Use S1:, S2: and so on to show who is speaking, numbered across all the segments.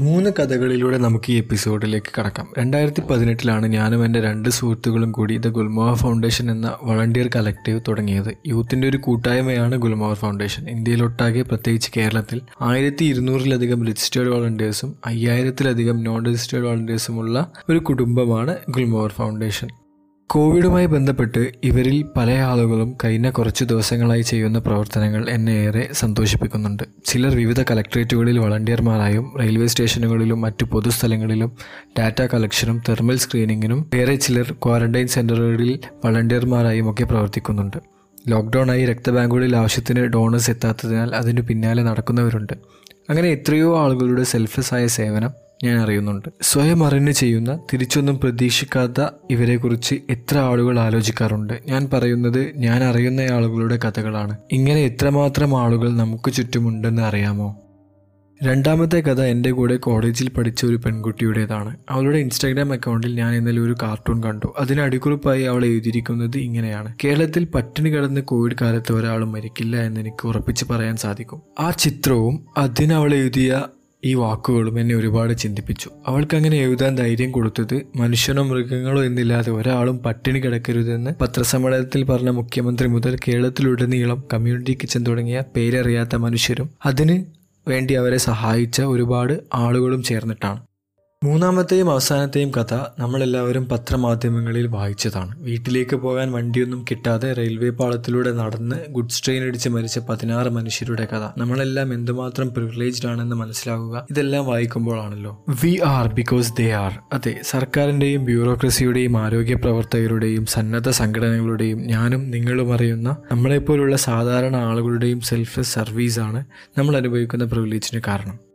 S1: മൂന്ന് കഥകളിലൂടെ നമുക്ക് ഈ എപ്പിസോഡിലേക്ക് കടക്കാം. രണ്ടായിരത്തി പതിനെട്ടിലാണ് ഞാനും എന്റെ രണ്ട് സുഹൃത്തുക്കളും കൂടി ദ ഗുൽമോഹർ ഫൗണ്ടേഷൻ എന്ന വളണ്ടിയർ കളക്റ്റീവ് തുടങ്ങിയത്. യൂത്തിന്റെ ഒരു കൂട്ടായ്മയാണ് ഗുൽമോഹർ ഫൗണ്ടേഷൻ. ഇന്ത്യയിലൊട്ടാകെ പ്രത്യേകിച്ച് കേരളത്തിൽ ആയിരത്തി ഇരുന്നൂറിലധികം രജിസ്റ്റേർഡ് വളണ്ടിയേഴ്സും അയ്യായിരത്തിലധികം നോൺ രജിസ്റ്റേർഡ് വളണ്ടിയേഴ്സുമുള്ള ഒരു കുടുംബമാണ് ഗുൽമോഹർ ഫൗണ്ടേഷൻ. കോവിഡുമായി ബന്ധപ്പെട്ട് ഇവരിൽ പല ആളുകളും കഴിഞ്ഞ കുറച്ച് ദിവസങ്ങളായി ചെയ്യുന്ന പ്രവർത്തനങ്ങൾ എന്നെ ഏറെ സന്തോഷിപ്പിക്കുന്നുണ്ട്. ചിലർ വിവിധ കലക്ട്രേറ്റുകളിൽ വളണ്ടിയർമാരായും റെയിൽവേ സ്റ്റേഷനുകളിലും മറ്റു പൊതുസ്ഥലങ്ങളിലും ഡാറ്റ കളക്ഷനും തെർമൽ സ്ക്രീനിങ്ങിനും വേറെ ചിലർ ക്വാറന്റൈൻ സെന്ററുകളിൽ വളണ്ടിയർമാരായും ഒക്കെ പ്രവർത്തിക്കുന്നുണ്ട്. ലോക്ക്ഡൗണായി രക്തബാങ്കുകളിൽ ആവശ്യത്തിന് ഡോണേഴ്സ് എത്താത്തതിനാൽ അതിനു പിന്നാലെ നടക്കുന്നവരുണ്ട്. അങ്ങനെ എത്രയോ ആളുകളുടെ സെൽഫസ് ആയ സേവനം ഞാൻ അറിയുന്നുണ്ട്. സ്വയം അറിഞ്ഞ് ചെയ്യുന്ന തിരിച്ചൊന്നും പ്രതീക്ഷിക്കാത്ത ഇവരെക്കുറിച്ച് എത്ര ആളുകൾ ആലോചിക്കാറുണ്ട്. ഞാൻ പറയുന്നത് ഞാൻ അറിയുന്ന ആളുകളുടെ കഥകളാണ്. ഇങ്ങനെ എത്രമാത്രം ആളുകൾ നമുക്ക് ചുറ്റുമുണ്ടെന്ന് അറിയാമോ? രണ്ടാമത്തെ കഥ എന്റെ കൂടെ കോളേജിൽ പഠിച്ച ഒരു പെൺകുട്ടിയുടേതാണ്. അവളുടെ ഇൻസ്റ്റാഗ്രാം അക്കൗണ്ടിൽ ഞാൻ ഇന്നലെ ഒരു കാർട്ടൂൺ കണ്ടു. അതിന് അടിക്കുറിപ്പായി അവൾ എഴുതിയിരിക്കുന്നത് ഇങ്ങനെയാണ്. കേരളത്തിൽ പട്ടിണി കിടന്ന് കോവിഡ് കാലത്ത് ഒരാളും മരിക്കില്ല എന്ന് എനിക്ക് ഉറപ്പിച്ച് പറയാൻ സാധിക്കും. ആ ചിത്രവും അതിനവൾ എഴുതിയ ഈ വാക്കുകളും എന്നെ ഒരുപാട് ചിന്തിപ്പിച്ചു. അവൾക്ക് അങ്ങനെ എഴുതാൻ ധൈര്യം കൊടുത്തത് മനുഷ്യനോ മൃഗങ്ങളോ എന്നില്ലാതെ ഒരാളും പട്ടിണി കിടക്കരുതെന്ന് പത്രസമ്മേളനത്തിൽ പറഞ്ഞ മുഖ്യമന്ത്രി മുതൽ കേരളത്തിലുടനീളം കമ്മ്യൂണിറ്റി കിച്ചൻ തുടങ്ങിയ പേരറിയാത്ത മനുഷ്യരും അതിന് വേണ്ടി അവരെ സഹായിച്ച ഒരുപാട് ആളുകളും ചേർന്നിട്ടാണ്. മൂന്നാമത്തെയും അവസാനത്തെയും കഥ നമ്മളെല്ലാവരും പത്രമാധ്യമങ്ങളിൽ വായിച്ചതാണ്. വീട്ടിലേക്ക് പോകാൻ വണ്ടിയൊന്നും കിട്ടാതെ റെയിൽവേ പാളത്തിലൂടെ നടന്ന് ഗുഡ്സ് ട്രെയിൻ അടിച്ച് മരിച്ച പതിനാറ് മനുഷ്യരുടെ കഥ. നമ്മളെല്ലാം എന്തുമാത്രം പ്രിവിലേജ്ഡ് ആണെന്ന് മനസ്സിലാവുക ഇതെല്ലാം വായിക്കുമ്പോഴാണല്ലോ. We are because they are അതെ സർക്കാരിന്റെയും ബ്യൂറോക്രസിയുടെയും ആരോഗ്യ പ്രവർത്തകരുടെയും സന്നദ്ധ സംഘടനകളുടെയും ഞാനും നിങ്ങളും അറിയുന്ന നമ്മളെപ്പോലുള്ള സാധാരണ ആളുകളുടെയും സെൽഫ് സർവീസാണ് നമ്മൾ അനുഭവിക്കുന്ന പ്രിവിലേജിന് കാരണം.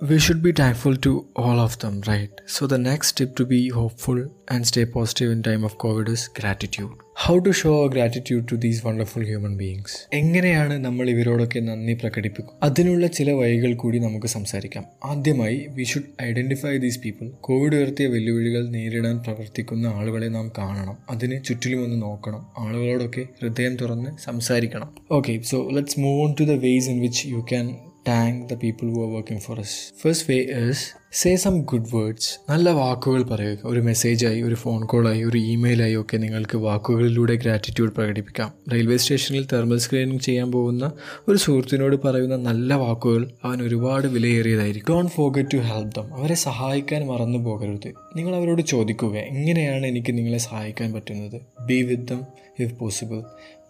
S1: we should be thankful to all of them right so the next step to be hopeful and stay positive in time of covid is gratitude how to show our gratitude to these wonderful human beings എങ്ങനെയാണ് നമ്മൾ ഇവരോടൊക്കെ നന്ദി പ്രകടിപ്പിക്കും അതിനുള്ള ചില വഴികൾ കൂടി നമുക്ക് സംസാരിക്കാം ആദ്യമായി we should identify these people Covid ഉയർത്തിയ വെല്ലുവിളികൾ നേരിടാൻ പ്രവർത്തിക്കുന്ന ആളുകളെ നാം കാണണം അതിന് ചുറ്റിലും ഒന്ന് നോക്കണം ആളുകളോടൊക്കെ ഹൃദയം തുറന്ന് സംസാരിക്കണം okay so let's move on to the ways in which you can thank the people who are working for us. First way is say some good words നല്ല വാക്കുകൾ പറയുക. ഒരു മെസ്സേജായി ഒരു ഫോൺ കോളായി ഒരു ഇമെയിലായി ഒക്കെ നിങ്ങൾക്ക് വാക്കുകളിലൂടെ ഗ്രാറ്റിറ്റ്യൂഡ് പ്രകടിപ്പിക്കാം. റെയിൽവേ സ്റ്റേഷനിൽ തെർമൽ സ്ക്രീനിങ് ചെയ്യാൻ പോകുന്ന ഒരു സുഹൃത്തിനോട് പറയുന്ന നല്ല വാക്കുകൾ അവൻ ഒരുപാട് വിലയേറിയതായിരിക്കും. Don't forget to help them അവരെ സഹായിക്കാൻ മറന്നു പോകരുത്. നിങ്ങൾ അവരോട് ചോദിക്കുക എങ്ങനെയാണ് എനിക്ക് നിങ്ങളെ സഹായിക്കാൻ പറ്റുന്നത്? Be with them if possible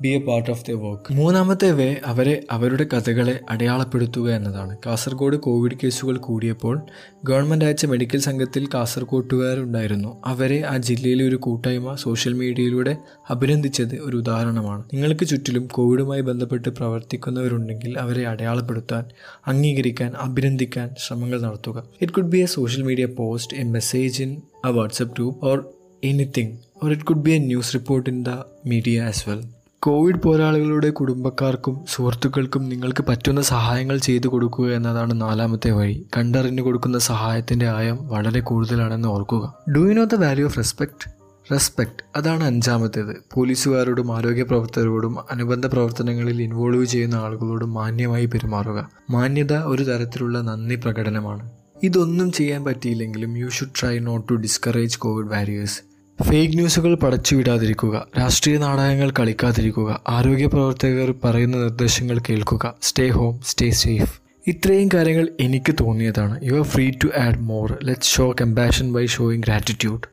S1: be a part of the work മൂന്നാമത്തെ വേ അവരെ അവരുടെ കഥകളെ അടയാളപ്പെടുത്തുക എന്നതാണ്. കാസർഗോഡ് കോവിഡ് കേസുകൾ കൂടിയപ്പോൾ ഗവൺമെന്റ് അയച്ച മെഡിക്കൽ സംഘത്തിൽ കാസർകോട്ടുകാരുണ്ടായിരുന്നു അവരെ ആ ജില്ലയിലെ ഒരു കൂട്ടായ്മ സോഷ്യൽ മീഡിയയിലൂടെ അഭിനന്ദിച്ചത് ഒരു ഉദാഹരണമാണ്. നിങ്ങൾക്ക് ചുറ്റിലും കോവിഡുമായി ബന്ധപ്പെട്ട് പ്രവർത്തിക്കുന്നവരുണ്ടെങ്കിൽ അവരെ അടയാളപ്പെടുത്താൻ അംഗീകരിക്കാൻ അഭിനന്ദിക്കാൻ ശ്രമങ്ങൾ നടത്തുക. It could be a social media post a message in a WhatsApp group or anything or it could be a news report in the media as well COVID പോരാളികളുടെ കുടുംബക്കാർക്കും സുഹൃത്തുക്കൾക്കും നിങ്ങൾക്ക് പറ്റുന്ന സഹായങ്ങൾ ചെയ്തു കൊടുക്കുക എന്നതാണ് നാലാമത്തെ വഴി. കണ്ടറിഞ്ഞു കൊടുക്കുന്ന സഹായത്തിന്റെ ആയം വളരെ കൂടുതലാണെന്ന് ഓർക്കുക. Do you know the value of respect respect അതാണ് അഞ്ചാമത്തേത്. പോലീസുകാരോടും ആരോഗ്യ പ്രവർത്തകരോടും അനുബന്ധ പ്രവർത്തനങ്ങളിൽ ഇൻവോൾവ് ചെയ്യുന്ന ആളുകളോടും മാന്യമായി പെരുമാറുക. മാന്യത ഒരു തരത്തിലുള്ള നന്ദി പ്രകടനമാണ്. ഇതൊന്നും ചെയ്യാൻ പറ്റിയില്ലെങ്കിലും you should try not to discourage COVID warriors fake ന്യൂസുകൾ പടച്ചുവിടാതിരിക്കുക രാഷ്ട്രീയ നാടകങ്ങൾ കളിക്കാതിരിക്കുക ആരോഗ്യ പ്രവർത്തകർ പറയുന്ന നിർദ്ദേശങ്ങൾ കേൾക്കുക. സ്റ്റേ ഹോം സ്റ്റേ സേഫ് ഇത്രയും കാര്യങ്ങൾ എനിക്ക് തോന്നിയതാണ്. You are free to add more let show compassion by showing gratitude